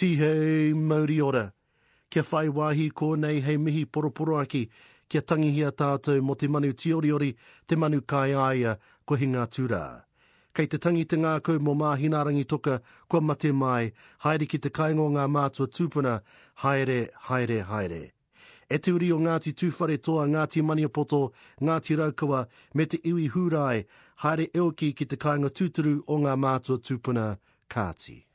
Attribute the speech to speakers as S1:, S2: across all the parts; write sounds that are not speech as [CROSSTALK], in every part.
S1: Tihei mauri ora. Kia whai wāhi kōnei hei mihi poroporo aki, kia tangihia tātou mo te manu tioriori, te manu kai aia, ko hinga tūrā. Kei te tangi te ngākau mō mā hinarangi toka, kua mate mai, haere ki te kaingo ngā mātua tūpuna, haere, haere, haere. E te uri o Ngāti Tūwhare toa, Ngāti Maniapoto, Ngāti Raukawa, me te iwi hūrai, haere eoki ki te kāinga tūturu o ngā mātua tūpuna, Kāti.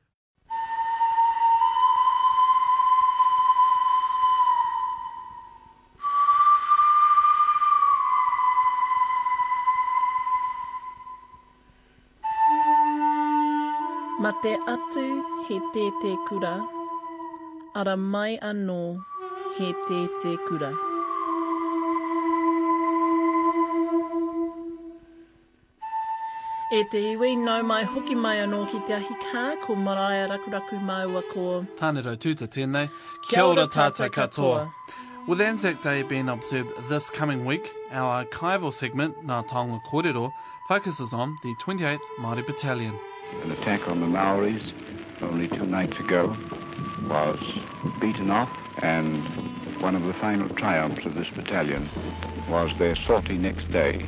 S2: Ma te atu he te te kura, ara mai anō he te te kura. E te iwi nau mai hoki mai anō ki te ahi kā, ko maraia rakuraku maua ko...
S3: Tāne rau tūta tēnei.
S2: Kia ora tātou katoa.
S3: With Anzac Day being observed this coming week, our archival segment, Ngā Taonga Kōrero, focuses on the 28th Māori Battalion.
S4: An attack on the Maoris only two nights ago was beaten off, and one of the final triumphs of this battalion was their sortie next day,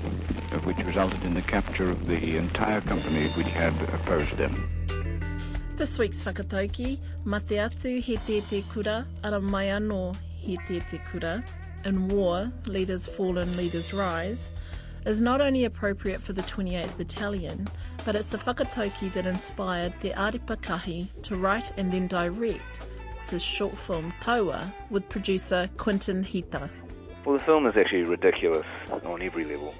S4: which resulted in the capture of the entire company which had opposed them.
S2: This week's whakatauki, mate atu he te te kura, ara mai anō he te te kura. In war, leaders fall and leaders rise, is not only appropriate for the 28th Battalion, but it's the whakatauki that inspired Te Arepa Kahi to write and then direct his short film Taua with producer Quentin Hita.
S5: Well, the film is actually ridiculous on every level.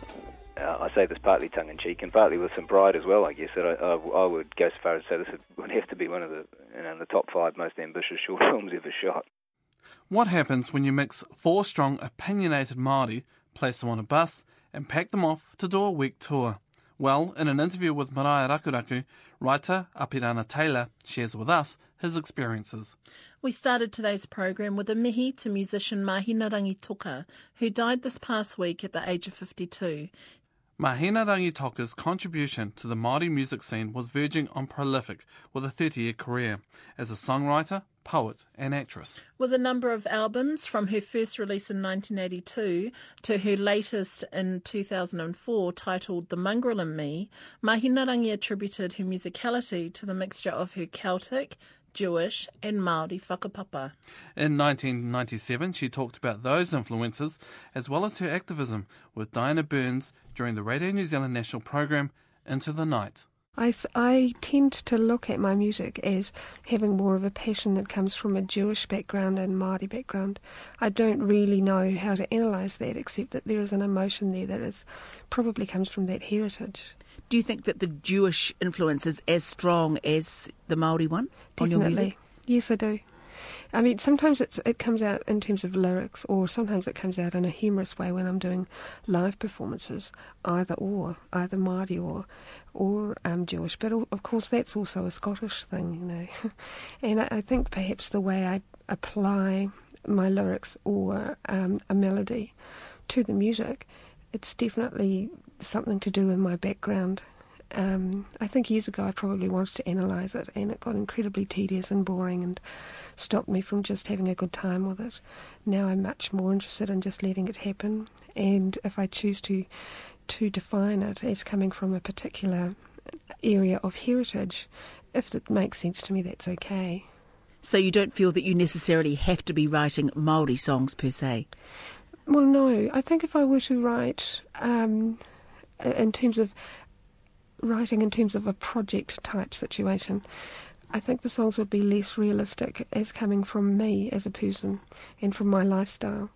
S5: Uh, I say this partly tongue in cheek and partly with some pride as well, I guess. That I, I, I would go so far as to say this would have to be one of the you know, the top five most ambitious short [LAUGHS] films ever shot.
S3: What happens when you mix four strong, opinionated Māori, place them on a bus, and pack them off to do a week tour? Well, in an interview with Maraia Rakuraku, writer Apirana Taylor shares with us his experiences.
S2: We started today's program with a mihi to musician Mahinarangi Tocker, who died this past week at the age of 52.
S3: Mahinarangi Tocker's contribution to the Māori music scene was verging on prolific with a 30 year career as a songwriter, poet, and actress.
S2: With a number of albums from her first release in 1982 to her latest in 2004 titled The Mongrel in Me, Mahinarangi attributed her musicality to the mixture of her Celtic, Jewish, and Māori whakapapa.
S3: In 1997, she talked about those influences as well as her activism with Diana Burns during the Radio New Zealand national program Into the Night.
S6: I, I tend to look at my music as having more of a passion that comes from a Jewish background and Māori background. I don't really know how to analyse that except that there is an emotion there that is probably comes from that heritage.
S7: Do you think that the Jewish influence is as strong as the Maori one on your music?
S6: Definitely. Yes, I do. I mean, sometimes it comes out in terms of lyrics, or sometimes it comes out in a humorous way when I'm doing live performances, either or, either Māori or or um, Jewish. But of course, that's also a Scottish thing, you know. [LAUGHS] and I, I think perhaps the way I apply my lyrics or um, a melody to the music, it's definitely something to do with my background. Um, I think years ago I probably wanted to analyse it, and it got incredibly tedious and boring and stopped me from just having a good time with it. Now I'm much more interested in just letting it happen, and if I choose to to define it as coming from a particular area of heritage, if it makes sense to me, that's okay.
S7: So you don't feel that you necessarily have to be writing Maori songs per se.
S6: Well, no. I think if I were to write um, in terms of writing in terms of a project type situation, I think the songs would be less realistic as coming from me as a person and from my lifestyle.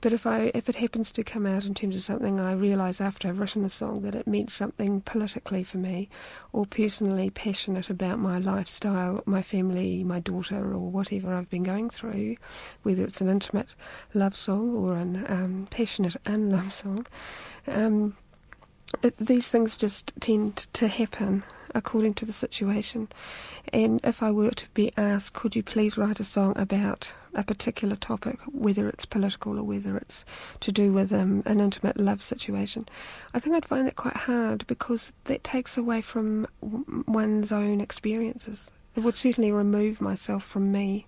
S6: But if I if it happens to come out in terms of something I realise after I've written a song that it meant something politically for me or personally passionate about my lifestyle, my family, my daughter or whatever I've been going through, whether it's an intimate love song or an um, passionate unlove song, um, these things just tend to happen according to the situation. And if I were to be asked, could you please write a song about a particular topic, whether it's political or whether it's to do with um, an intimate love situation, I think I'd find that quite hard because that takes away from one's own experiences. It would certainly remove myself from me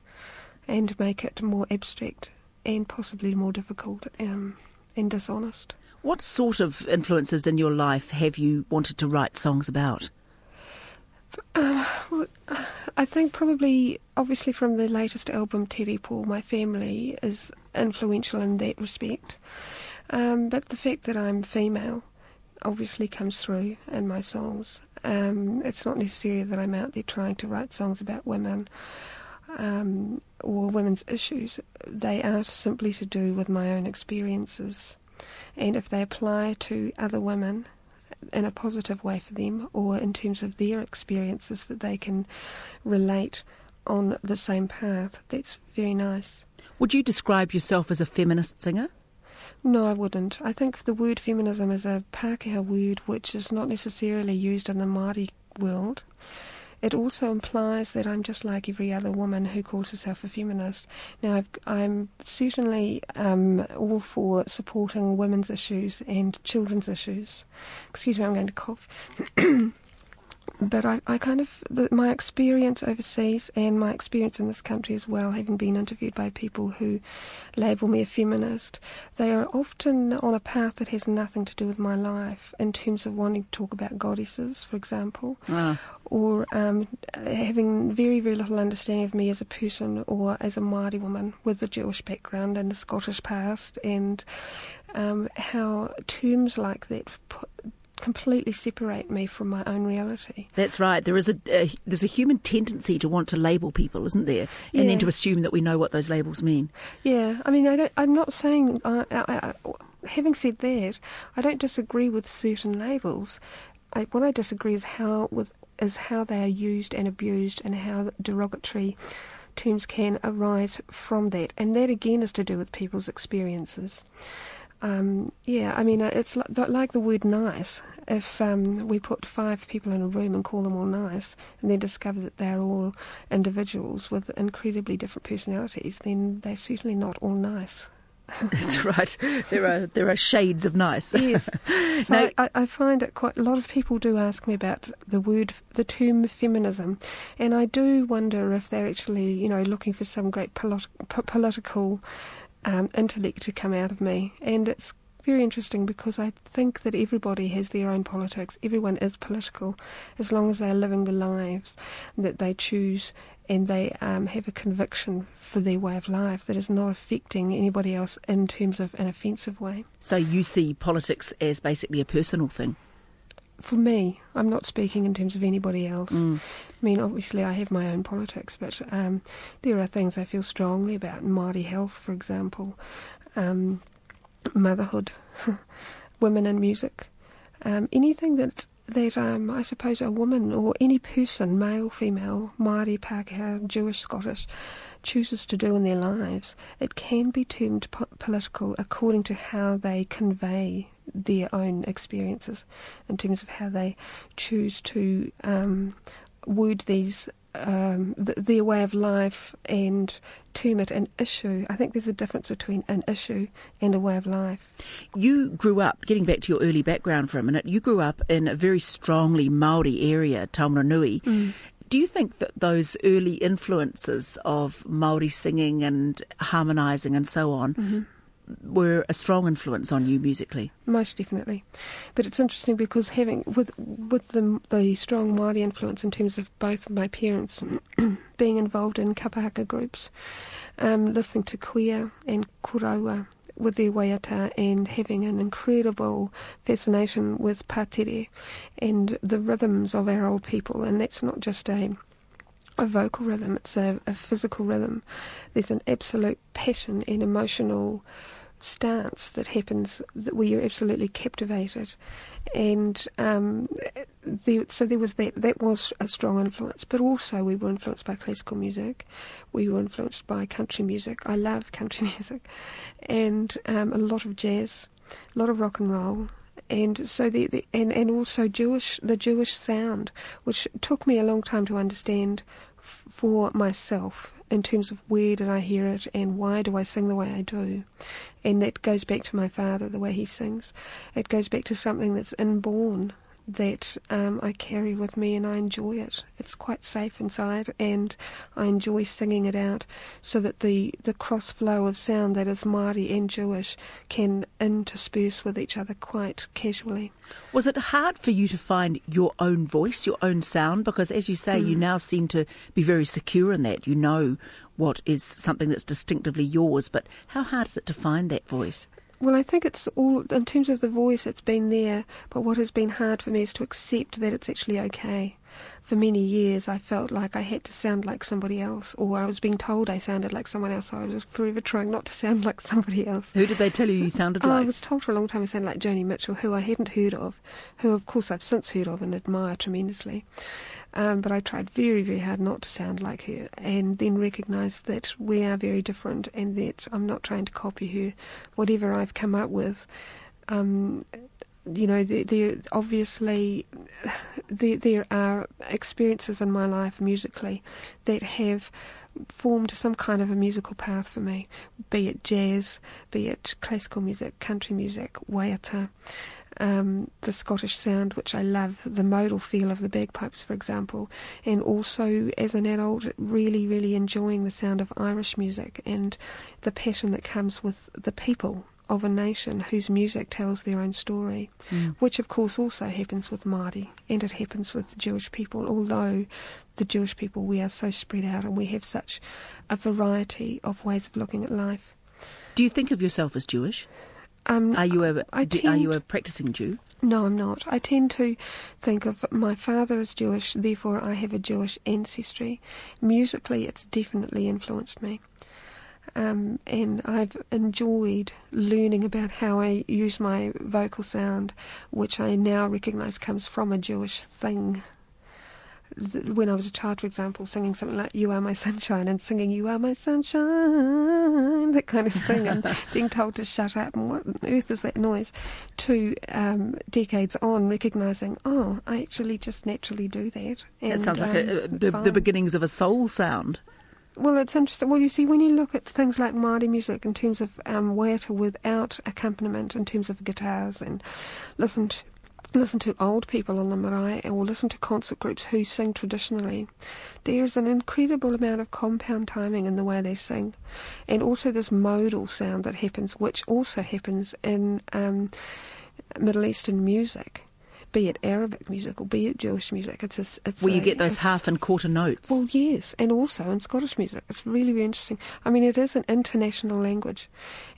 S6: and make it more abstract and possibly more difficult um, and dishonest.
S7: What sort of influences in your life have you wanted to write songs about?
S6: Uh, well, I think probably, obviously, from the latest album, Tere Po, my family is influential in that respect. Um, but the fact that I'm female obviously comes through in my songs. Um, it's not necessarily that I'm out there trying to write songs about women um, or women's issues. They are simply to do with my own experiences. And if they apply to other women in a positive way for them or in terms of their experiences that they can relate on the same path, that's very nice.
S7: Would you describe yourself as a feminist singer?
S6: No, I wouldn't. I think the word feminism is a Pākehā word which is not necessarily used in the Māori world. It also implies that I'm just like every other woman who calls herself a feminist. Now, i am certainly um, all for supporting women's issues and children's issues. Excuse me, I'm going to cough. [CLEARS THROAT] but I, I kind of the, my experience overseas and my experience in this country as well, having been interviewed by people who label me a feminist, they are often on a path that has nothing to do with my life in terms of wanting to talk about goddesses, for example,
S7: ah.
S6: or um, having very very little understanding of me as a person or as a Māori woman with a Jewish background and a Scottish past, and um, how terms like that. Put, completely separate me from my own reality.
S7: That's right. There is a, there's a human tendency to want to label people, isn't there? And
S6: yeah.
S7: then to assume that we know what those labels mean.
S6: Yeah, I mean, I am not saying. Uh, I, I, having said that, I don't disagree with certain labels. I, what I disagree is how with is how they are used and abused, and how derogatory terms can arise from that. And that again is to do with people's experiences. Um, yeah, I mean, uh, it's like, like the word nice. If um, we put five people in a room and call them all nice, and then discover that they're all individuals with incredibly different personalities, then they're certainly not all nice. [LAUGHS]
S7: That's right. There are there are shades of nice.
S6: yes. [LAUGHS] So now, I, I, find it quite. A lot of people do ask me about the word, the term feminism, and I do wonder if they're actually, you know, looking for some great politi- political um, intellect to come out of me. And it's very interesting because I think that everybody has their own politics. Everyone is political as long as they're living the lives that they choose and they um, have a conviction for their way of life that is not affecting anybody else in terms of an offensive way.
S7: So you see politics as basically a personal thing?
S6: For me, I'm not speaking in terms of anybody else. Mm. I mean, obviously, I have my own politics, but um, there are things I feel strongly about. Māori health, for example, um, motherhood, [LAUGHS] women in music, um, anything that that um, I suppose a woman or any person, male, female, Māori, Pākehā, Jewish, Scottish, chooses to do in their lives, it can be termed po- political according to how they convey their own experiences, in terms of how they choose to um, word these um, th- their way of life and term it an issue. I think there's a difference between an issue and a way of life.
S7: You grew up, getting back to your early background for a minute, you grew up in a very strongly Maori area, Taumarunui. Mm. Do you think that those early influences of Maori singing and harmonising and so on mm-hmm were a strong influence on you musically.
S6: Most definitely, but it's interesting because having with with the the strong Māori influence in terms of both of my parents [CLEARS THROAT] being involved in kapa haka groups, um, listening to kuia and koroua with their waiata and having an incredible fascination with patere and the rhythms of our old people, and that's not just a a vocal rhythm, it's a, a physical rhythm. There's an absolute passion and emotional stance that happens that where you're absolutely captivated, and um, the, so there was that. That was a strong influence, but also we were influenced by classical music. We were influenced by country music. I love [LAUGHS] country music, and um, a lot of jazz, a lot of rock and roll, and so the, the, and and also Jewish the Jewish sound, which took me a long time to understand for myself in terms of where did I hear it and why do I sing the way I do, and that goes back to my father the way he sings. It goes back to something that's inborn that um, I carry with me and I enjoy it. It's quite safe inside and I enjoy singing it out so that the, the cross flow of sound that is Māori and Jewish can intersperse with each other quite casually.
S7: Was it hard for you to find your own voice, your own sound? Because as you say, mm. you now seem to be very secure in that. You know what is something that's distinctively yours, but how hard is it to find that voice?
S6: Well, I think it's all, in terms of the voice, it's been there, but what has been hard for me is to accept that it's actually okay. For many years, I felt like I had to sound like somebody else, or I was being told I sounded like someone else, so I was forever trying not to sound like somebody else.
S7: Who did they tell you you sounded like?
S6: I was told for a long time I sounded like Joni Mitchell, who I hadn't heard of, who, of course, I've since heard of and admire tremendously. Um, but I tried very, very hard not to sound like her and then recognised that we are very different and that I'm not trying to copy her. Whatever I've come up with, um, you know, there, there obviously [SIGHS] there, there are experiences in my life musically that have formed some kind of a musical path for me, be it jazz, be it classical music, country music, waiata um, the Scottish sound, which I love, the modal feel of the bagpipes, for example, and also as an adult, really, really enjoying the sound of Irish music and the passion that comes with the people of a nation whose music tells their own story, mm. which of course also happens with Māori and it happens with Jewish people, although the Jewish people, we are so spread out and we have such a variety of ways of looking at life.
S7: Do you think of yourself as Jewish? Um, are you a I tend, are you a practicing Jew?
S6: No, I'm not. I tend to think of my father as Jewish, therefore I have a Jewish ancestry. Musically, it's definitely influenced me. Um, and I've enjoyed learning about how I use my vocal sound, which I now recognise comes from a Jewish thing when I was a child, for example, singing something like "You Are My Sunshine" and singing "You Are My Sunshine," that kind of thing, and [LAUGHS] being told to shut up and what on earth is that noise? To um, decades on, recognizing, oh, I actually just naturally do that.
S7: And, it sounds like um, a, the, the beginnings of a soul sound.
S6: Well, it's interesting. Well, you see, when you look at things like Māori music in terms of um, waiata without accompaniment, in terms of guitars, and listen to listen to old people on the marae or listen to concert groups who sing traditionally, there is an incredible amount of compound timing in the way they sing. And also this modal sound that happens, which also happens in um, Middle Eastern music be it Arabic music or be it Jewish music. It's a, it's
S7: where you get those half and quarter notes.
S6: Well, yes, and also in Scottish music, it's really, really interesting. I mean, it is an international language,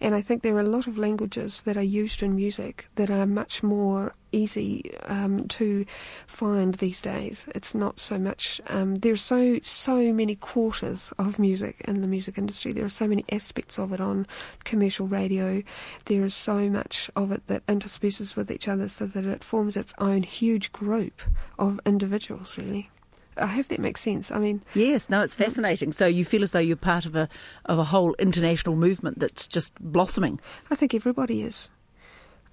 S6: and I think there are a lot of languages that are used in music that are much more easy um, to find these days. It's not so much. Um, there's so so many quarters of music in the music industry. There are so many aspects of it on commercial radio. There is so much of it that intersperses with each other, so that it forms its own huge group of individuals. Really. I hope that makes sense. I mean,
S7: yes, no, it's fascinating. So you feel as though you're part of a of a whole international movement that's just blossoming.
S6: I think everybody is.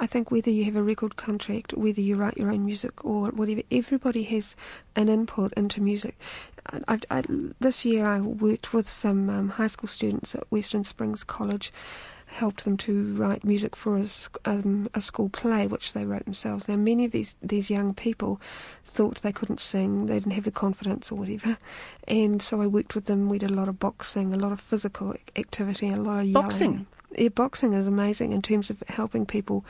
S6: I think whether you have a record contract, whether you write your own music or whatever, everybody has an input into music. I, I, this year I worked with some um, high school students at Western Springs College, helped them to write music for a, um, a school play, which they wrote themselves. Now, many of these, these young people thought they couldn't sing, they didn't have the confidence or whatever, and so I worked with them. We did a lot of boxing, a lot of physical activity, a lot of yelling.
S7: Boxing?
S6: Boxing is amazing in terms of helping people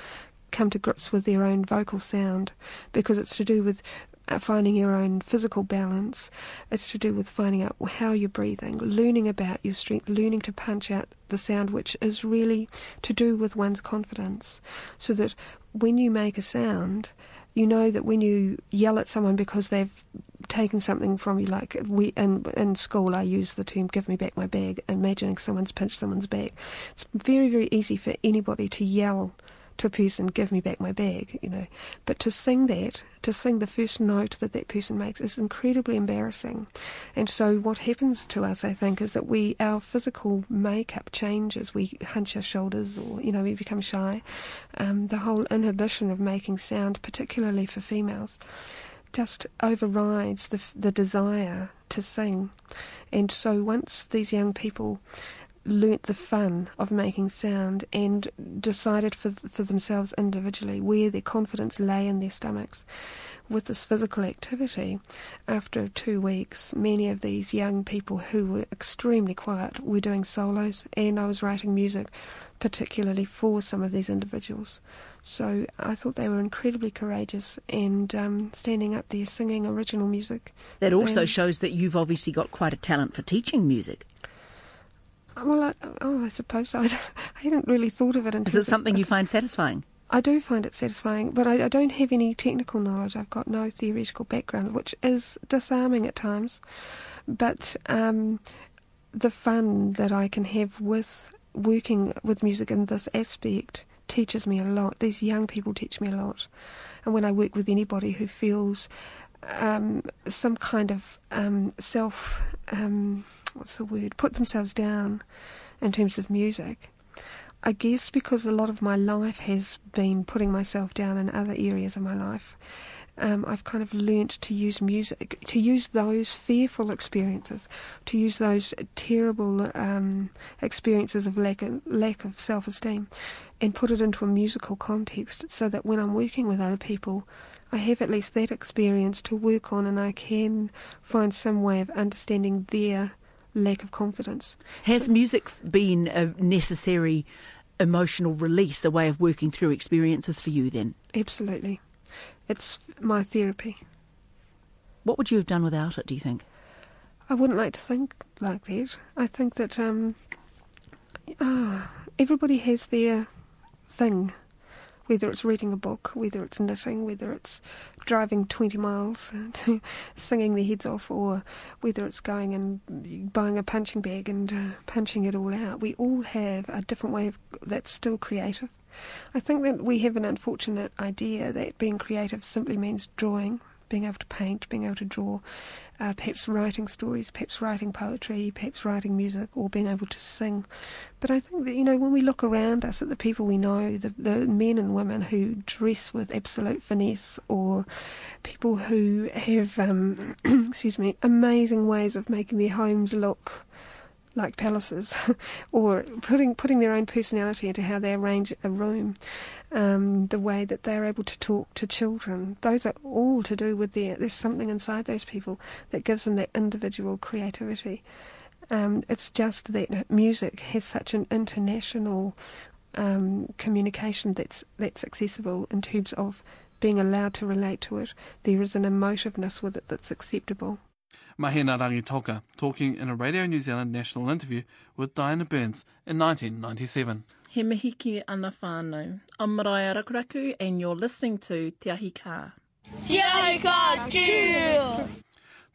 S6: come to grips with their own vocal sound because it's to do with uh, finding your own physical balance. It's to do with finding out how you're breathing, learning about your strength, learning to punch out the sound, which is really to do with one's confidence. So that when you make a sound, you know that when you yell at someone because they've taken something from you, like we in in school, I use the term "give me back my bag," imagining someone's pinched someone's bag. It's very very easy for anybody to yell to a person, give me back my bag, you know. But to sing that, to sing the first note that that person makes is incredibly embarrassing. And so what happens to us, I think, is that we, our physical makeup changes. We hunch our shoulders or, you know, we become shy. Um, the whole inhibition of making sound, particularly for females, just overrides the, the desire to sing. And so once these young people learnt the fun of making sound and decided for, for themselves individually where their confidence lay in their stomachs with this physical activity. After two weeks, many of these young people who were extremely quiet were doing solos, and I was writing music particularly for some of these individuals. So I thought they were incredibly courageous and um, standing up there singing original music.
S7: That also
S6: And-
S7: shows that you've obviously got quite a talent for teaching music.
S6: Well, I, oh, I suppose I, [LAUGHS] I hadn't really thought of it. In
S7: Is it something you find satisfying?
S6: I do find it satisfying, but I, I don't have any technical knowledge. I've got no theoretical background, which is disarming at times. But um, the fun that I can have with working with music in this aspect teaches me a lot. These young people teach me a lot. And when I work with anybody who feels um, some kind of um, self, um, what's the word, put themselves down in terms of music, I guess because a lot of my life has been putting myself down in other areas of my life, um, I've kind of learnt to use music, to use those fearful experiences, to use those terrible um, experiences of lack of, lack of self esteem, and put it into a musical context so that when I'm working with other people, I have at least that experience to work on and I can find some way of understanding their lack of confidence.
S7: Has music been a necessary emotional release, a way of working through experiences for you then?
S6: Absolutely. It's my therapy.
S7: What would you have done without it, do you think?
S6: I wouldn't like to think like that. I think that um, ah, everybody has their thing, whether it's reading a book, whether it's knitting, whether it's driving 20 miles, to [LAUGHS] singing their heads off, or whether it's going and buying a punching bag and uh, punching it all out. We all have a different way of that's still creative. I think that we have an unfortunate idea that being creative simply means drawing, being able to paint, being able to draw, uh, perhaps writing stories, perhaps writing poetry, perhaps writing music, or being able to sing. But I think that, you know, when we look around us at the people we know, the, the men and women who dress with absolute finesse, or people who have, um, [CLEARS THROAT] excuse me, amazing ways of making their homes look like palaces, [LAUGHS] or putting putting their own personality into how they arrange a room, um, the way that they're able to talk to children. Those are all to do with their. There's something inside those people that gives them that individual creativity. Um, it's just that music has such an international um, communication that's that's accessible in terms of being allowed to relate to it. There is an emotiveness with it that's acceptable.
S3: Mahina Rangitoka, talking in a Radio New Zealand national interview with Diana Burns in 1997.
S2: He mihi ki ana whānau. I'm Mariah Rakuraku and you're listening to Te Ahi Kaa.
S8: Te Ahi Kaa Tū!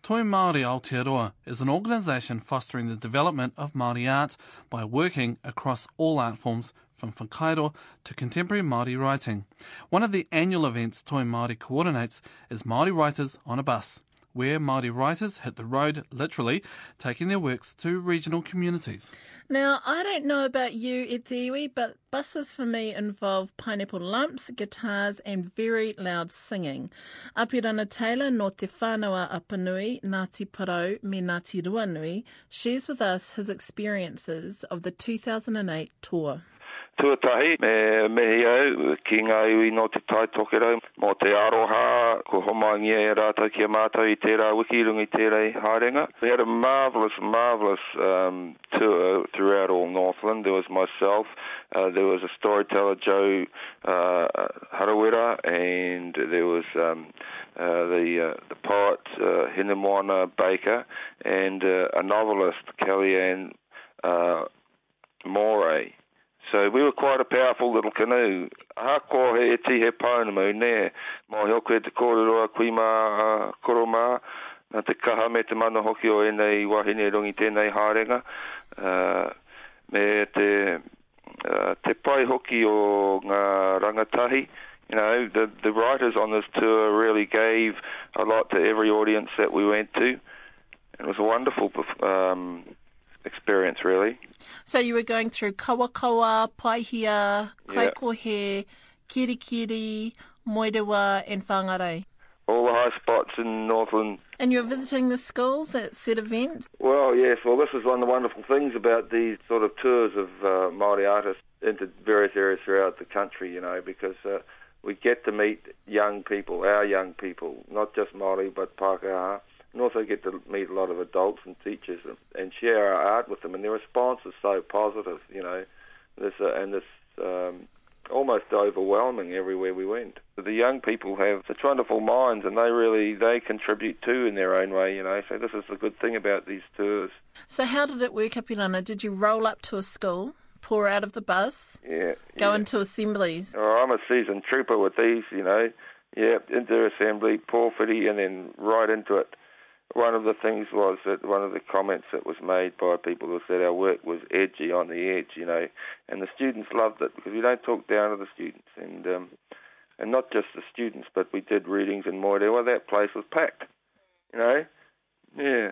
S3: Toi Māori Aotearoa is an organisation fostering the development of Māori art by working across all art forms from whakairo to contemporary Māori writing. One of the annual events Toi Māori coordinates is Māori Writers on a Bus, where Māori writers hit the road, literally, taking their works to regional communities.
S2: Now, I don't know about you, e te iwi, but buses for me involve pineapple lumps, guitars, and very loud singing. Apirana Taylor no Te Whānau-ā-Apanui, Ngāti Porou me Ngāti Ruanui, shares with us his experiences of the 2008 tour.
S9: Tuatahi, me mehi au, ki ngā iwi no te tai tokerau, mō te aroha, ko e rātou ki a mātou i tērā tērā harenga. We had a marvellous, marvellous um, tour throughout all Northland. There was myself, uh, there was a storyteller, Joe uh, Harawira, and there was um, uh, the uh, the poet uh, Baker, and uh, a novelist, Kelly Ana uh, Morey. So we were quite a powerful little canoe. Hako he e ti he paunamu ne, mō hoko e te kōrero kui mā koroma, koromā, nā te kaha me te mana hoki o enei wahine rongi tēnei hārenga. Uh, me te, uh, te pai hoki o ngā rangatahi, you know, the, the writers on this tour really gave a lot to every audience that we went to. It was a wonderful um, experience, really.
S2: So you were going through Kawakawa, Paihia, Kaikohe, Kerikeri, Moerewa, and Whangarei.
S9: all the high spots in Northland.
S2: And you're visiting the schools at said events?
S9: Well, yes. Well, this is one of the wonderful things about these sort of tours of uh, Māori artists into various areas throughout the country, you know, because uh, we get to meet young people, our young people, not just Māori, but Pākehā, and also get to meet a lot of adults and teachers and, and share our art with them. And their response is so positive, you know, this uh, and this um, almost overwhelming everywhere we went. The young people have such wonderful minds, and they really they contribute too in their own way, you know. So this is the good thing about these tours.
S2: So how did it work, Apirana? Did you roll up to a school, pour out of the bus,
S9: Yeah.
S2: go
S9: yeah.
S2: into assemblies?
S9: Oh, I'm a seasoned trooper with these, you know. Yeah, into assembly, pour footy, and then right into it. One of the things was that one of the comments that was made by people was that our work was edgy on the edge, you know, and the students loved it because we don't talk down to the students, and um, and not just the students, but we did readings in. Well, that place was packed, you know. Yeah,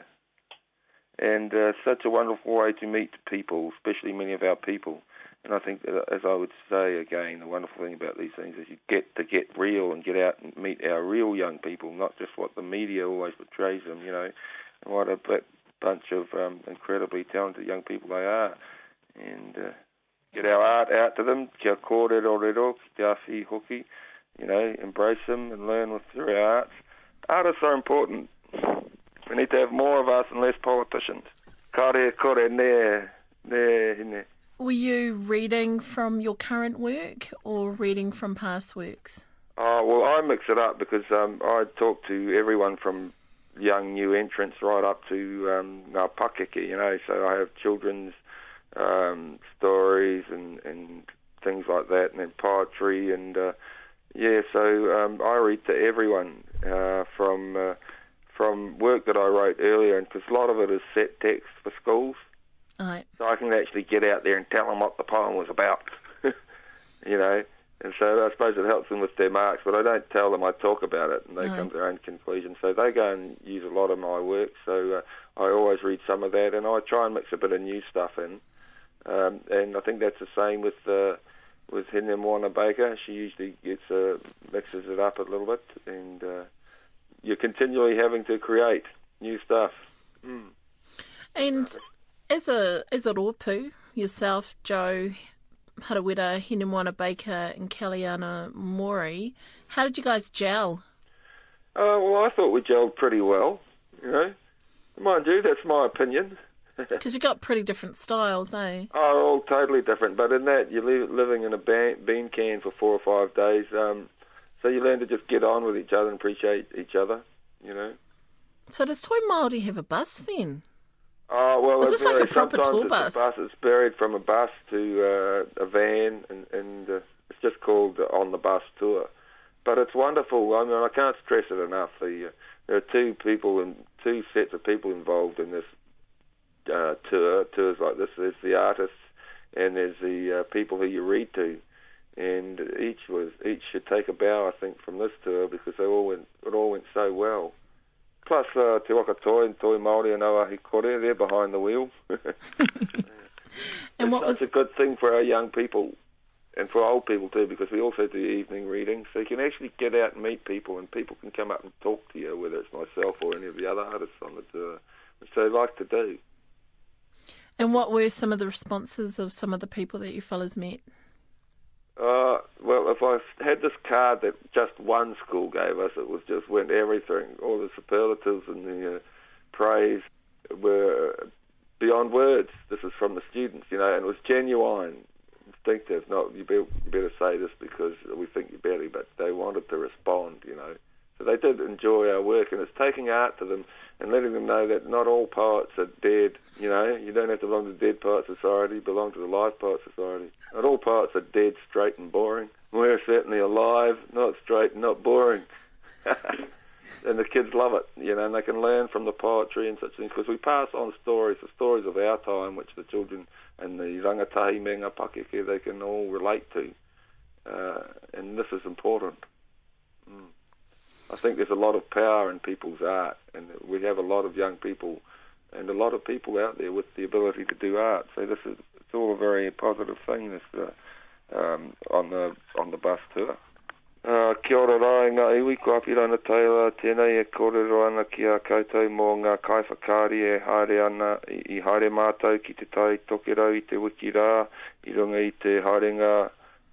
S9: and uh, such a wonderful way to meet people, especially many of our people. And I think, that, as I would say again, the wonderful thing about these things is you get to get real and get out and meet our real young people, not just what the media always portrays them, you know, and what a bunch of um, incredibly talented young people they are. And uh, get our art out to them, kia kōrero rero, kia whi hoki, you know, embrace them and learn with through our arts. Artists are important. We need to have more of us and less politicians. Kare kore ne, ne, ne.
S2: Were you reading from your current work or reading from past works?
S9: Oh, well, I mix it up because um, I talk to everyone from young new entrants right up to um, ngā pakeke, you know, so I have children's um, stories and, and things like that, and then poetry, and uh, yeah, so um, I read to everyone uh, from uh, from work that I wrote earlier, and because a lot of it is set text for schools,
S2: Aye.
S9: so I can actually get out there and tell them what the poem was about, [LAUGHS] you know. And so I suppose it helps them with their marks, but I don't tell them. I talk about it, and they
S2: Right.
S9: come to their own conclusions. So they go and use a lot of my work. So uh, I always read some of that, and I try and mix a bit of new stuff in. Um, and I think that's the same with uh, with Hinemoana Baker. She usually gets uh, mixes it up a little bit, and uh, you're continually having to create new stuff. Mm.
S2: And as a as a rōpū, yourself, Joe, Harawira, Hinemoana Baker, and Kelly Ana Morey, how did you guys gel?
S9: Uh, well, I thought we gelled pretty well. You know, mind you, that's my opinion. [LAUGHS]
S2: Because you got pretty different styles, eh?
S9: are all totally different. But in that, you're li- living in a ban- bean can for four or five days, um, so you learn to just get on with each other and appreciate each other. You know.
S2: So does Toi Māori have a bus then?
S9: Oh well,
S2: Is this like a proper tour
S9: it's
S2: bus?
S9: A bus. It's buried from a bus to uh, a van, and, and uh, it's just called on the bus tour. But it's wonderful. I mean, I can't stress it enough. The uh, there are two people and two sets of people involved in this uh, tour. Tours like this. There's the artists, and there's the uh, people who you read to. And each was each should take a bow, I think, from this tour because they all went it all went so well. Plus, uh, Te Waka Toi and Toi Māori and Oahi Kore, they're behind the wheel. [LAUGHS]
S2: And
S9: it's
S2: what was
S9: a good thing for our young people and for old people too, because we also do evening readings, so you can actually get out and meet people, and people can come up and talk to you, whether it's myself or any of the other artists on the tour, which they like to do.
S2: and what were some of the responses of some of the people that you fellas met?
S9: Uh, well, if I had this card that just one school gave us, it was just went everything. All the superlatives and the uh, praise were beyond words. This is from the students, you know, and it was genuine, instinctive. Not you better, say this because we think you're better, but they wanted to respond, you know. They did enjoy our work, and it's taking art to them and letting them know that not all poets are dead. You know, you don't have to belong to the Dead Poet Society. Belong to the Live Poet Society. Not all poets are dead, straight, and boring. We're certainly alive, not straight, not boring. [LAUGHS] and the kids love it, you know, and they can learn from the poetry and such things because we pass on stories, the stories of our time, which the children and the rangatahi me ngā pakeke, they can all relate to. Uh, and this is important. Mm. I think there's a lot of power in people's art, and we have a lot of young people and a lot of people out there with the ability to do art. So this is it's all a very positive thing. This uh, um, on the on the bus tour. Uh, kia ora rā ngā iwi, ko apirana taila tēnei e kōrero ana ki a koutou mō ngā kaiwhakari e haere ana i, i haere mātou ki te tai tokerau i te wiki rā, i runga i te harenga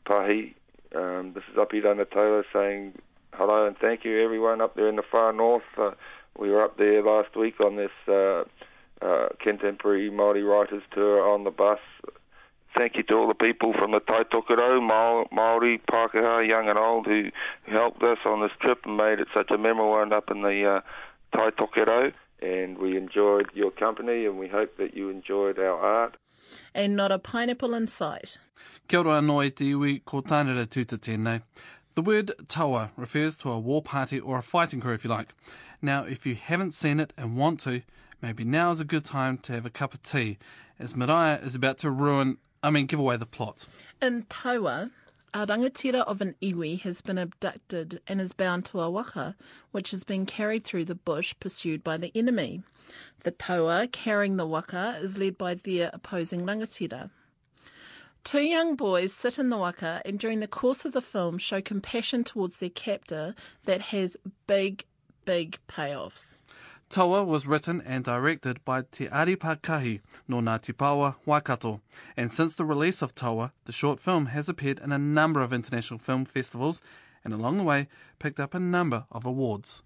S9: pahi. Um, this is Apirana Taylor saying hello and thank you everyone up there in the far north. Uh, we were up there last week on this uh, uh, contemporary Māori writers tour on the bus. Thank you to all the people from the Tai Tokerau, Māori, Pākehā, young and old, who, helped us on this trip and made it such a memorable one up in the uh, Tai Tokerau. And we enjoyed your company and we hope that you enjoyed our art.
S2: And not a pineapple in sight.
S3: Kia ora noi te iwi ko tānera tūta tēnei. The word taua refers to a war party or a fighting crew, if you like. Now, if you haven't seen it and want to, maybe now is a good time to have a cup of tea, as Maraia is about to ruin I mean, give away the plot.
S2: In Taua, a rangatira of an iwi has been abducted and is bound to a waka, which has been carried through the bush pursued by the enemy. The taua carrying the waka is led by their opposing rangatira. Two young boys sit in the waka and during the course of the film show compassion towards their captor that has big, big payoffs.
S3: Taua was written and directed by Te Arepa Kahi no Ngāti Pawa Waikato, and since the release of Taua, the short film has appeared in a number of international film festivals and along the way picked up a number of awards.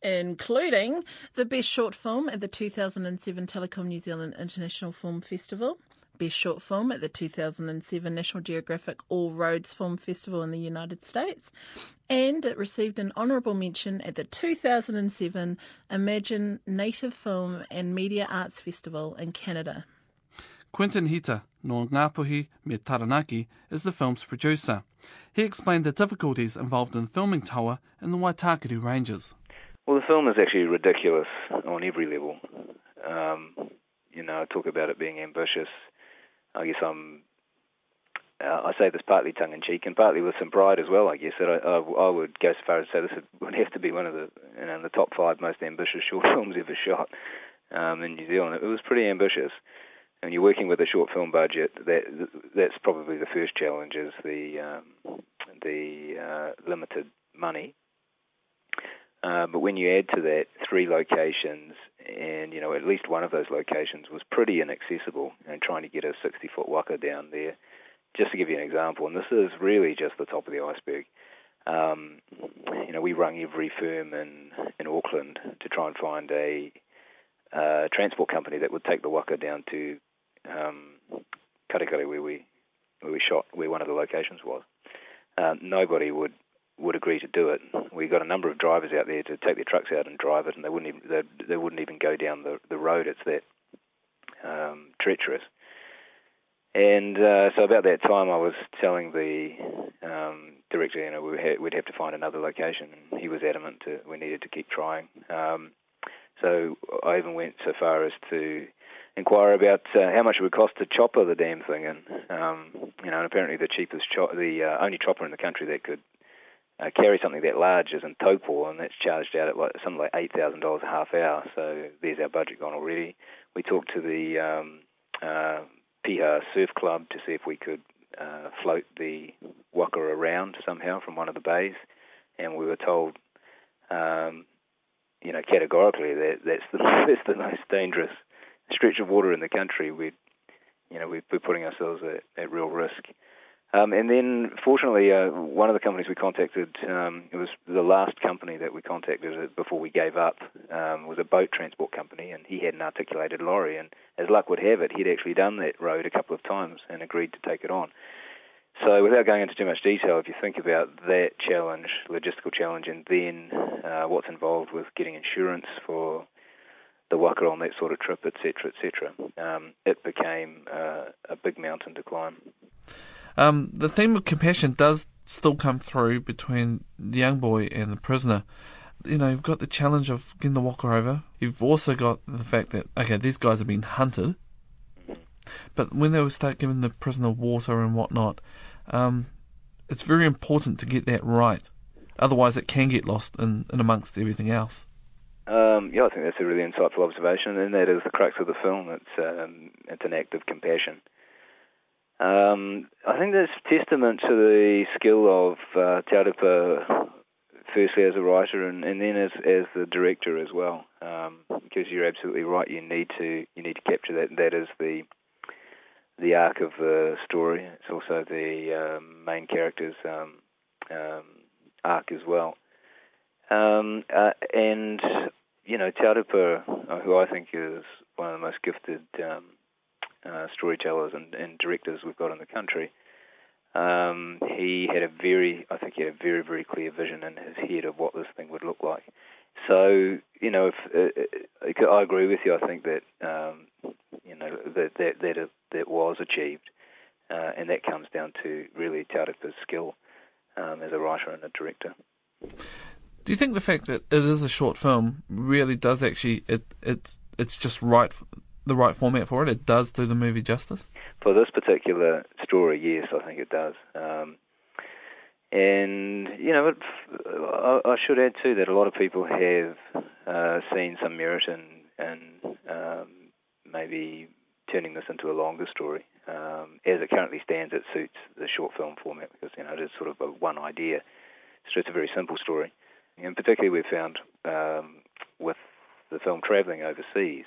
S2: Including the Best Short Film at the 2007 Telecom New Zealand International Film Festival, Best Short Film at the 2007 National Geographic All Roads Film Festival in the United States, and it received an honourable mention at the 2007 Imagine Native Film and Media Arts Festival in Canada.
S3: Quentin Hita, no Ngāpuhi me Taranaki, is the film's producer. He explained the difficulties involved in filming Taua in the Waitakere Ranges.
S5: Well, the film is actually ridiculous on every level. Um, you know, I talk about it being ambitious I guess I'm. Uh, I say this partly tongue in cheek and partly with some pride as well. I guess that I, I, I would go so far as to say this would have to be one of the you know the top five most ambitious short [LAUGHS] films ever shot um, in New Zealand. It was pretty ambitious, and you're working with a short film budget. That that's probably the first challenge is the um, the uh, limited money. Uh, but when you add to that three locations and you know at least one of those locations was pretty inaccessible and trying to get a 60 foot waka down there. Just to give you an example and this is really just the top of the iceberg. Um, you know we rung every firm in in Auckland to try and find a uh, transport company that would take the waka down to um, where we where we shot where one of the locations was. Um, nobody would would agree to do it. We got a number of drivers out there to take their trucks out and drive it, and they wouldn't even they, they wouldn't even go down the the road. It's that um, treacherous. And uh, so about that time, I was telling the um, director, you know, we ha- we'd have to find another location, and he was adamant to we needed to keep trying. Um, so I even went so far as to inquire about uh, how much it would cost to chopper the damn thing, and um, you know, and apparently the cheapest, cho- the uh, only chopper in the country that could uh, carry something that large is in Taupo, and that's charged out at like something like eight thousand dollars a half hour. So there's our budget gone already. We talked to the um, uh, Piha Surf Club to see if we could uh, float the waka around somehow from one of the bays, and we were told, um, you know, categorically that that's the [LAUGHS] that's the most dangerous stretch of water in the country. We, you know, we're putting ourselves at, at real risk. Um, and then, fortunately, uh, one of the companies we contacted, um, it was the last company that we contacted before we gave up, um, was a boat transport company, and he had an articulated lorry. And as luck would have it, he'd actually done that road a couple of times and agreed to take it on. So, without going into too much detail, if you think about that challenge, logistical challenge, and then uh, what's involved with getting insurance for the waka on that sort of trip, etc., etc., um, it became uh, a big mountain to climb.
S3: Um, the theme of compassion does still come through between the young boy and the prisoner. You know, you've got the challenge of getting the waka over. You've also got the fact that, okay, these guys have been hunted. But when they start giving the prisoner water and whatnot, um, it's very important to get that right. Otherwise, it can get lost in, in amongst everything else.
S5: Um, yeah, I think that's a really insightful observation, and that is the crux of the film. It's um, it's an act of compassion. Um, I think that's testament to the skill of uh, Taurupa, firstly as a writer and, and then as as the director as well. Um, because you're absolutely right, you need to you need to capture that. That is the the arc of the story. It's also the um, main character's um, um, arc as well. Um, uh, and you know, Taurupa, uh, who I think is one of the most gifted um, uh, storytellers and, and, directors we've got in the country, um, he had a very, I think he had a very, very clear vision in his head of what this thing would look like. So, you know, if, uh, uh I agree with you. I think that um, you know that that that, that was achieved, uh, and that comes down to really Taurupa's skill um, as a writer and a director.
S3: Do you think the fact that it is a short film really does actually it it's it's just right the right format for it? It does do the movie justice.
S5: For this particular story, yes, I think it does. Um, and you know, I, should add too that a lot of people have uh, seen some merit in, in um, maybe turning this into a longer story. Um, as it currently stands, it suits the short film format because you know it is sort of a one idea. It's just a very simple story, and particularly we've found um, with the film travelling overseas,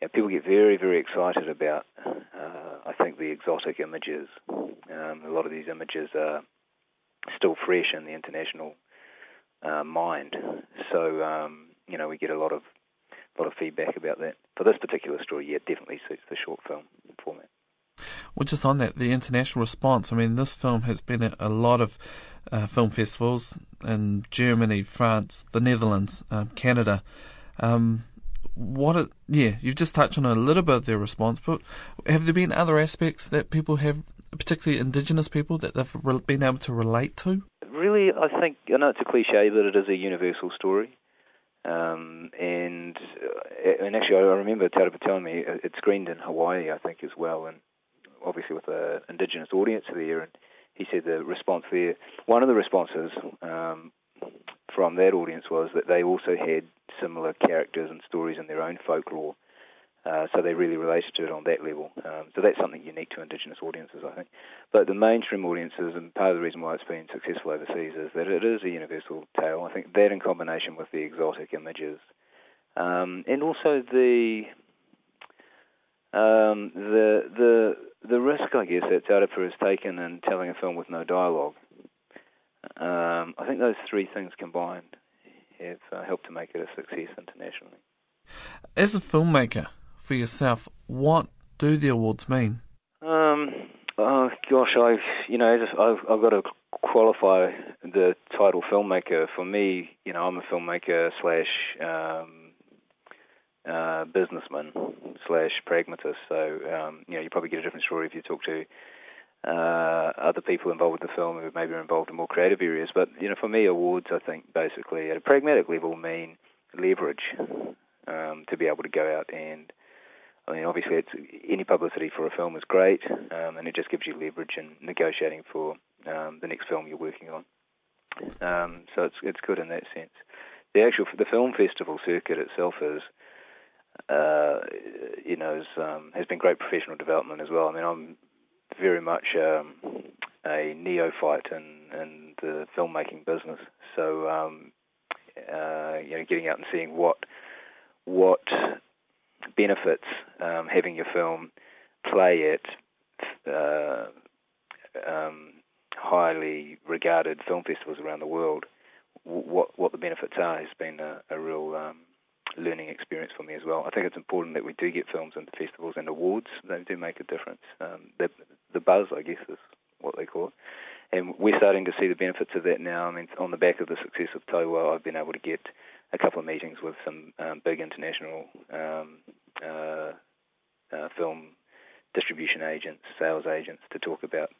S5: people get very very excited about. Uh, I think the exotic images. Um, a lot of these images are still fresh in the international uh, mind. So um, you know we get a lot of a lot of feedback about that. For this particular story, yeah, it definitely suits the short film format.
S3: Well, just on that, the international response. I mean, this film has been at a lot of uh, film festivals in Germany, France, the Netherlands, um, Canada. Um, what it, yeah, you've just touched on a little bit of their response, but have there been other aspects that people have, particularly Indigenous people, that they've been able to relate to?
S5: Really, I think I know it's a cliche, but it is a universal story. Um, and uh, and actually, I remember Te Arepa telling me it screened in Hawaii, I think, as well, and obviously with an indigenous audience there. And he said the response there, one of the responses um, from that audience was that they also had similar characters and stories in their own folklore uh, so they really related to it on that level. Um, so that's something unique to Indigenous audiences, I think. But the mainstream audiences, and part of the reason why it's been successful overseas, is that it is a universal tale. I think that, in combination with the exotic images, um, and also the um, the the the risk, I guess, that Te Arepa has taken in telling a film with no dialogue. Um, I think those three things combined have uh, helped to make it a success internationally.
S3: As a filmmaker, for yourself, what do the awards mean?
S5: Um, oh gosh, I've you know I've, I've got to qualify the title filmmaker. For me, you know, I'm a filmmaker slash um, uh, businessman slash pragmatist. So um, you know, you probably get a different story if you talk to uh, other people involved with the film who maybe are involved in more creative areas. But you know, for me, awards, I think, basically at a pragmatic level, mean leverage um, to be able to go out and I mean, obviously, any publicity for a film is great, um, and it just gives you leverage in negotiating for um, the next film you're working on. Um, so it's it's good in that sense. The actual the film festival circuit itself is, uh, you know, is, um, has been great professional development as well. I mean, I'm very much um, a neophyte in, in the filmmaking business, so um, uh, you know, getting out and seeing what what benefits um, having your film play at uh, um, highly regarded film festivals around the world. What what the benefits are has been a, a real um, learning experience for me as well. I think it's important that we do get films into festivals and awards. They do make a difference. Um, the buzz, I guess, is what they call it. And we're starting to see the benefits of that now. I mean, on the back of the success of Tauā, I've been able to get a couple of meetings with some um, big international um, uh, uh, film distribution agents, sales agents, to talk about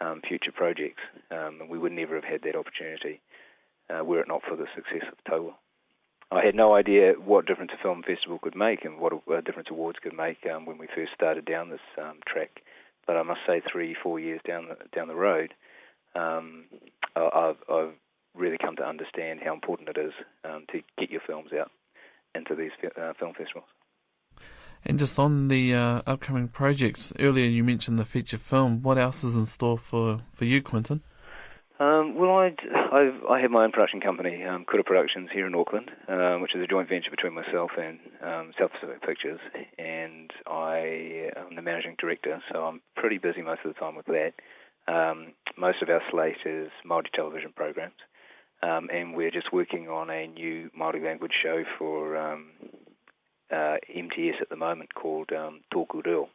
S5: um, future projects. Um, and we would never have had that opportunity uh, were it not for the success of Tauā. I had no idea what difference a film festival could make and what a, difference awards could make um, when we first started down this um, track. But I must say, three, four years down the down the road, um, I've, I've really come to understand how important it is um, to get your films out into these uh, film festivals.
S3: And just on the uh, upcoming projects, earlier you mentioned the feature film. What else is in store for, for you, Quinton?
S5: Um, well, I'd, I've, I have my own production company, um, Kura Productions, here in Auckland, um, which is a joint venture between myself and um, South Pacific Pictures, and I am the managing director, so I'm pretty busy most of the time with that. Um, most of our slate is Māori television programs, um, and we're just working on a new Māori language show for um, uh, MTS at the moment called um, Tōku Reo.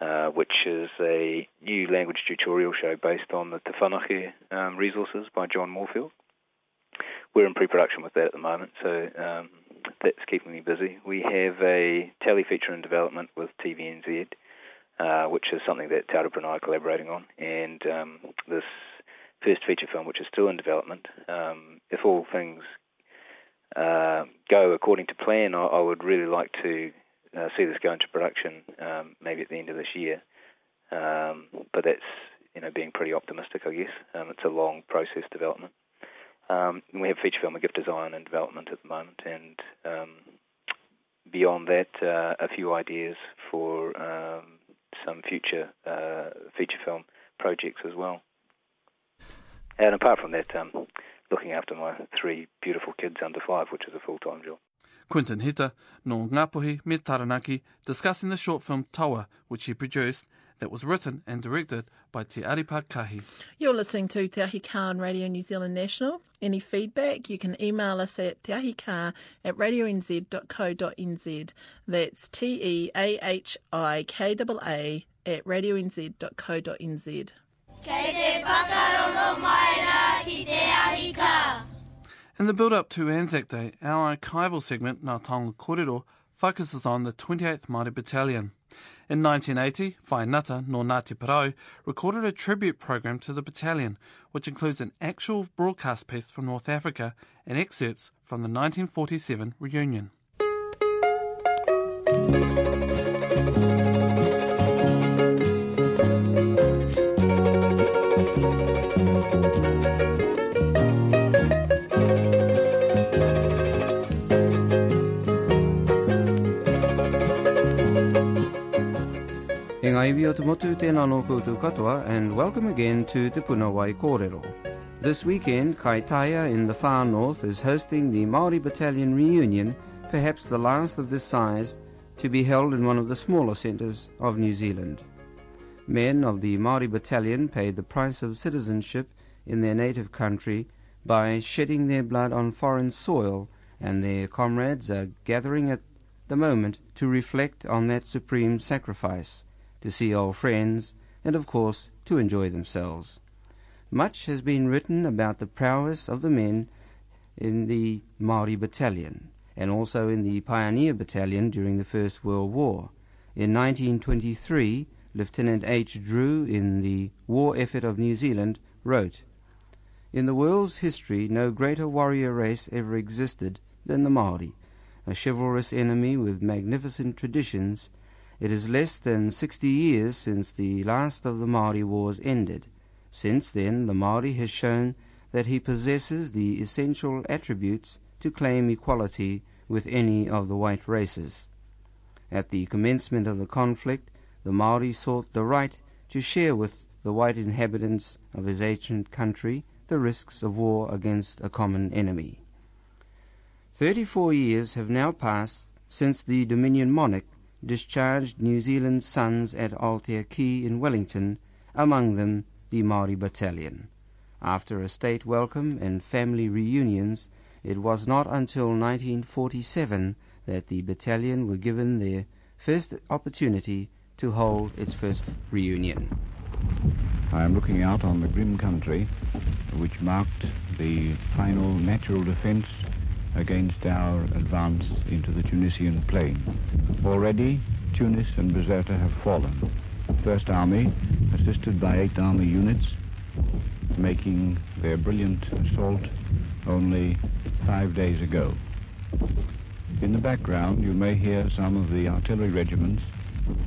S5: Uh, which is a new language tutorial show based on the Te Whanake um, resources by John Moorfield. We're in pre-production with that at the moment, so um, that's keeping me busy. We have a tele feature in development with TVNZ, uh, which is something that Te Arepa and I are collaborating on, and um, this first feature film, which is still in development. Um, if all things uh, go according to plan, I, I would really like to uh, see this go into production um, maybe at the end of this year. Um, but that's you know being pretty optimistic, I guess. Um, it's a long process development. Um, we have feature film and gift design and development at the moment, and um, beyond that, uh, a few ideas for um, some future uh, feature film projects as well. And apart from that, looking after my three beautiful kids under five, which is a full time job.
S3: Quinton Hita no Ngapuhi me Taranaki discussing the short film Taua, which he produced, that was written and directed by Te Aripa Kahi.
S2: You're listening to Te Ahi Kaa on Radio New Zealand National. Any feedback, you can email us at teahikaa at radionz.co.nz. That's T-E-A-H-I-K-A-A at radionz.co.nz. Kei te whakarongo mai rā ki te ahi kaa.
S3: In the build-up to Anzac Day, our archival segment, Ngā Taonga Kōrero, focuses on the 28th Māori Battalion. In 1980, Whai Ngata no Ngāti Porou recorded a tribute program to the battalion, which includes an actual broadcast piece from North Africa and excerpts from the 1947 reunion.
S10: Motu tēnā no katoa and welcome again to Te Punawai Kōrero. This weekend, Kaitaia in the far north is hosting the Māori Battalion reunion, perhaps the last of this size, to be held in one of the smaller centres of New Zealand. Men of the Māori Battalion paid the price of citizenship in their native country by shedding their blood on foreign soil, and their comrades are gathering at the moment to reflect on that supreme sacrifice to see old friends, and of course to enjoy themselves. Much has been written about the prowess of the men in the Maori Battalion, and also in the Pioneer Battalion during the First World War. In 1923, Lieutenant H. Drew, in the War Effort of New Zealand, wrote, In the world's history, no greater warrior race ever existed than the Maori, a chivalrous enemy with magnificent traditions it is less than sixty years since the last of the Maori wars ended. Since then, the Maori has shown that he possesses the essential attributes to claim equality with any of the white races. At the commencement of the conflict, the Maori sought the right to share with the white inhabitants of his ancient country the risks of war against a common enemy. Thirty-four years have now passed since the Dominion monarch discharged New Zealand sons at Aotea Quay in Wellington, among them the Maori Battalion. After a state welcome and family reunions, it was not until 1947 that the battalion were given their first opportunity to hold its first reunion.
S4: I am looking out on the grim country which marked the final natural defence against our advance into the Tunisian plain. Already, Tunis and Bizerta have fallen. First Army, assisted by eight army units, making their brilliant assault only five days ago. In the background, you may hear some of the artillery regiments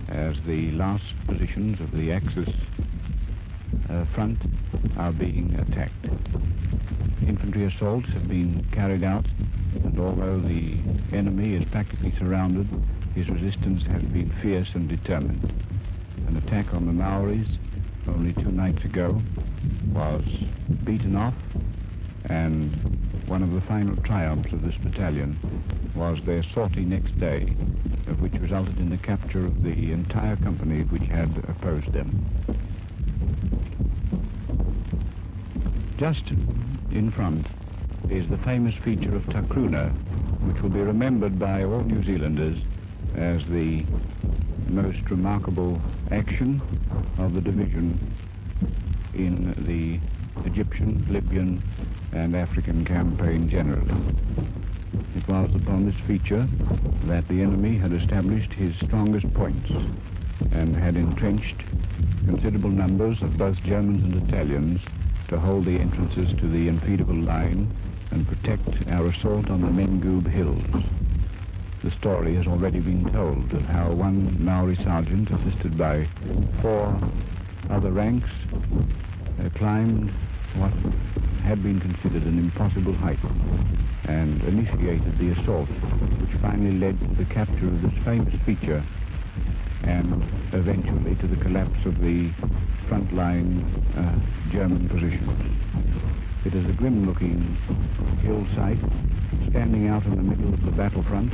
S4: as the last positions of the Axis uh, front are being attacked. Infantry assaults have been carried out, and although the enemy is practically surrounded, his resistance has been fierce and determined. An attack on the Maoris only two nights ago was beaten off and one of the final triumphs of this battalion was their sortie next day, which resulted in the capture of the entire company which had opposed them. Just in front is the famous feature of Takrouna, which will be remembered by all New Zealanders as the most remarkable action of the division in the Egyptian, Libyan and African campaign generally. It was upon this feature that the enemy had established his strongest points and had entrenched considerable numbers of both Germans and Italians to hold the entrances to the Enfidaville line and protect our assault on the Mengoob Hills. The story has already been told of how one Maori sergeant, assisted by four other ranks, uh, climbed what had been considered an impossible height and initiated the assault, which finally led to the capture of this famous feature and eventually to the collapse of the frontline uh, German positions. It is a grim-looking hillside standing out in the middle of the battlefront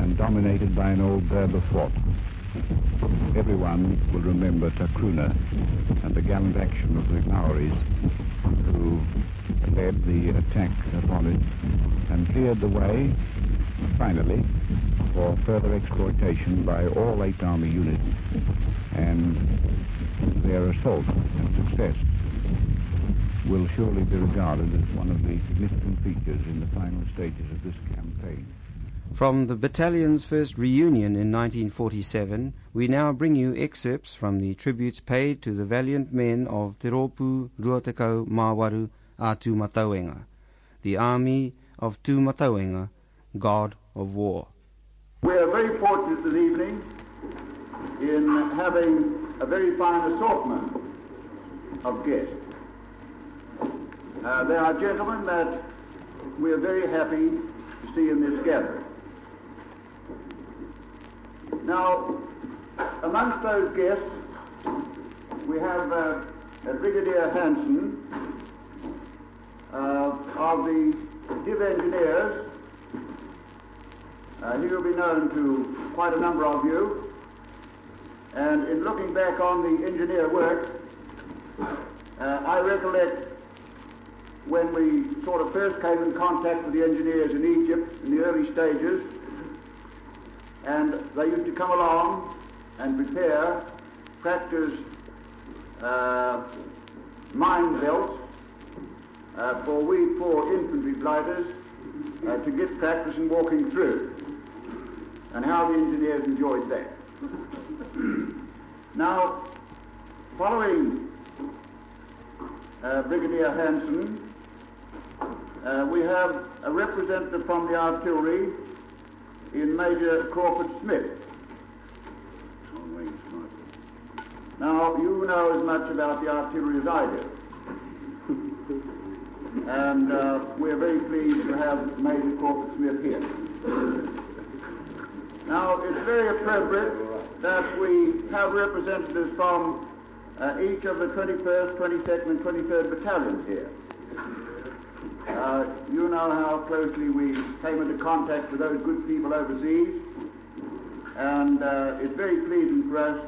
S4: and dominated by an old Berber fort. Everyone will remember Takrouna and the gallant action of the Maoris who led the attack upon it and cleared the way, finally, for further exploitation by all Eighth Army units and their assault and success will surely be regarded as one of the significant features in the final stages of this campaign.
S10: From the battalion's first reunion in 1947, we now bring you excerpts from the tributes paid to the valiant men of Te Ropu Ruatekau Mawaru a Tūmatauenga, the army of Tūmatauenga, god of war.
S11: We are very fortunate this evening in having a very fine assortment of guests. Uh, there are gentlemen that we are very happy to see in this gathering. Now, amongst those guests, we have uh, Brigadier Hanson uh, of the Div Engineers. Uh, he will be known to quite a number of you. And in looking back on the engineer work, uh, I recollect when we sort of first came in contact with the engineers in Egypt in the early stages, and they used to come along and prepare, practice uh, mine belts uh, for we poor infantry blighters uh, to get practice in walking through, and how the engineers enjoyed that. [LAUGHS] now, following uh, Brigadier Hanson, uh, we have a representative from the artillery in Major Crawford Smith. Now, you know as much about the artillery as I do. [LAUGHS] and uh, we're very pleased to have Major Crawford Smith here. Now, it's very appropriate that we have representatives from uh, each of the 21st, 22nd, and 23rd battalions here. Uh, you know how closely we came into contact with those good people overseas, and uh, it's very pleasing for us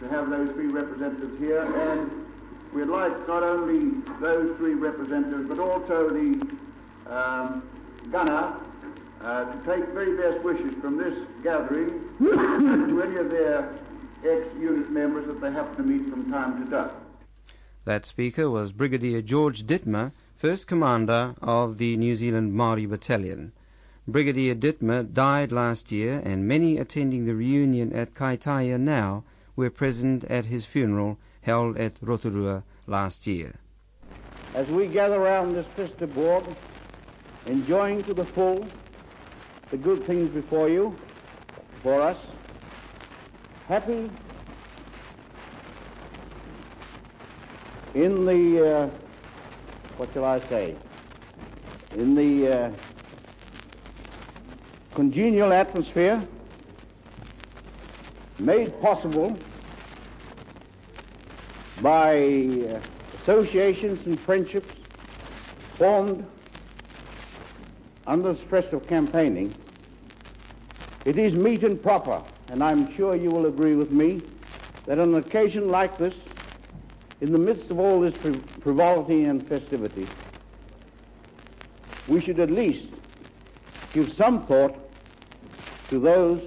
S11: to have those three representatives here, and we'd like not only those three representatives, but also the um, gunner uh, to take very best wishes from this gathering [LAUGHS] to any of their ex-unit members that they happen to meet from time to time.
S10: That speaker was Brigadier George Dittmer, first commander of the New Zealand Maori Battalion. Brigadier Dittmer died last year, and many attending the reunion at Kaitaia now were present at his funeral held at Rotorua last year.
S11: As we gather around this festive board, enjoying to the full the good things before you, for us, happy in the uh, what shall I say, in the uh, congenial atmosphere
S12: made possible by uh, associations and friendships formed under the stress of campaigning, it is meet and proper, and I'm sure you will agree with me, that on an occasion like this, in the midst of all this frivolity and festivity, we should at least give some thought to those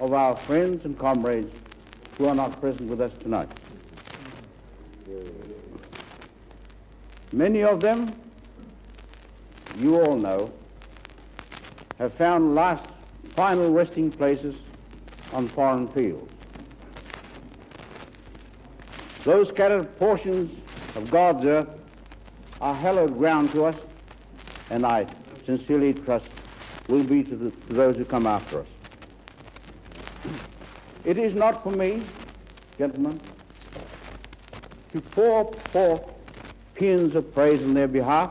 S12: of our friends and comrades who are not present with us tonight. Many of them, you all know, have found last final resting places on foreign fields. Those scattered portions of God's earth are hallowed ground to us, and I sincerely trust will be to, the, to those who come after us. It is not for me, gentlemen, to pour forth paeans of praise on their behalf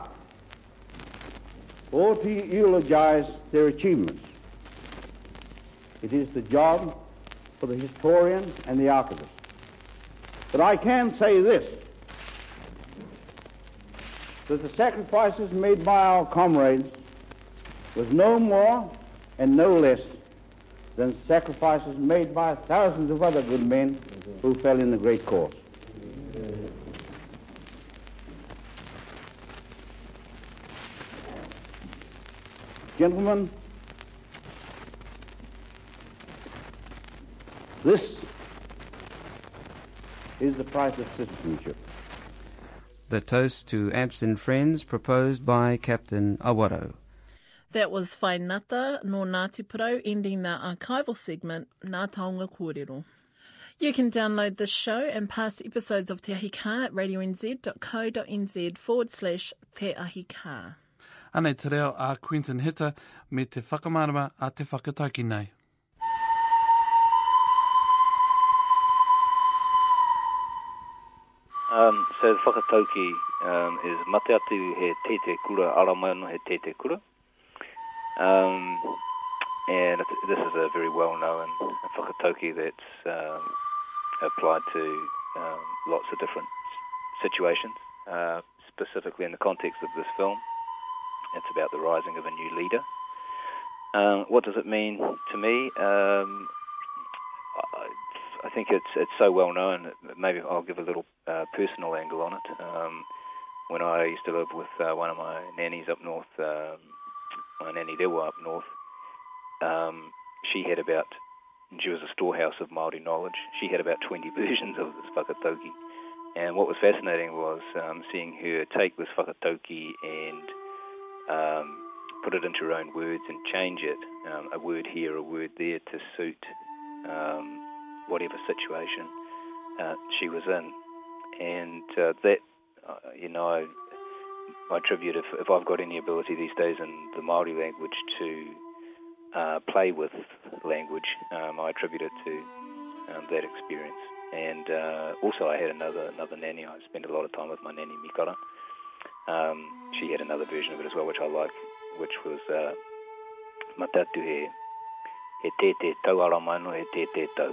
S12: or to eulogize their achievements. It is the job for the historian and the archivist. But I can say this, that the sacrifices made by our comrades was no more and no less than sacrifices made by thousands of other good men who fell in the great cause. Gentlemen, this is the price of citizenship.
S10: The toast to absent friends proposed by Captain Awaro.
S2: That was Whainata no Ngāti Porou ending the archival segment Ngā Taonga Kōrero. You can download this show and past episodes of Te Ahi Kaa at radionz.co.nz forward slash Te Ahi Kaa.
S3: Anei te reo a Quentin Hitter me te whakamarama a te whakatauki nei.
S5: Um, so the whakatauki um, is mate atu he tete kura, ara mai no he tete kura. Um, and this is a very well-known whakatauki that's um, applied to um, lots of different situations, uh, specifically in the context of this film. It's about the rising of a new leader. Um, what does it mean to me? Um, I, I, think it's it's so well known. that Maybe I'll give a little uh, personal angle on it. Um, when I used to live with uh, one of my nannies up north, um, my nanny Rewa up north, um, she had about, she was a storehouse of Māori knowledge. She had about 20 [LAUGHS] versions of this whakatauki. And what was fascinating was um, seeing her take this whakatauki and um, put it into her own words and change it, um, a word here, a word there, to suit um, whatever situation uh, she was in. And uh, that, uh, you know, I, attribute if, if I've got any ability these days in the Maori language to uh, play with language, um, I attribute it to um, that experience. And uh, also, I had another another nanny. I spent a lot of time with my nanny Mikara. Um, she had another version of it as well, which I like, which was uh, Matatu he, he te te tau aramano, he te te tau.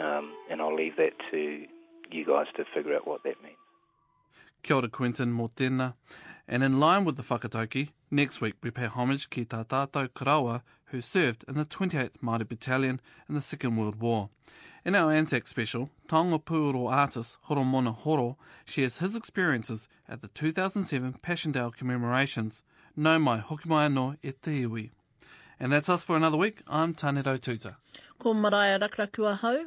S5: Um, and I'll leave that to you guys to figure out what that means.
S3: Kia ora Quinton mō tēnā. And in line with the whakatauki, next week we pay homage ki tā tātou karawa who served in the 28th Māori Battalion in the Second World War. In our Anzac special, Taonga Pūoro artist Horomona Horo shares his experiences at the 2007 Passchendaele commemorations, No Mai Hoki Mai no e te iwi. And that's us for another week. I'm Tanero Tuta.
S2: Ko maraia rakrakua hau,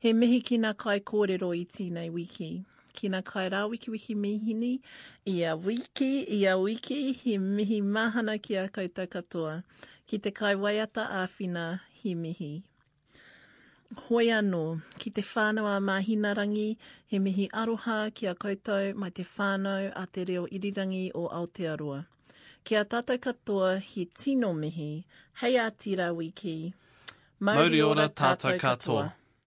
S2: he mihi ki ngā kai kōrero i tīnei wiki. Ki ngā kai rā wiki wiki mihini, i a wiki, i a wiki, he mihi mahana ki a koutou katoa. Ki te kai waiata āwhina, he mihi. Hoi anō, ki te whānau a Mahinarangi, he mihi aroha ki a koutou mai te whānau a te reo irirangi o Aotearoa. Ki a tātou katoa, he tino mihi, hei a tira wiki.
S3: Mauri ora tātou katoa.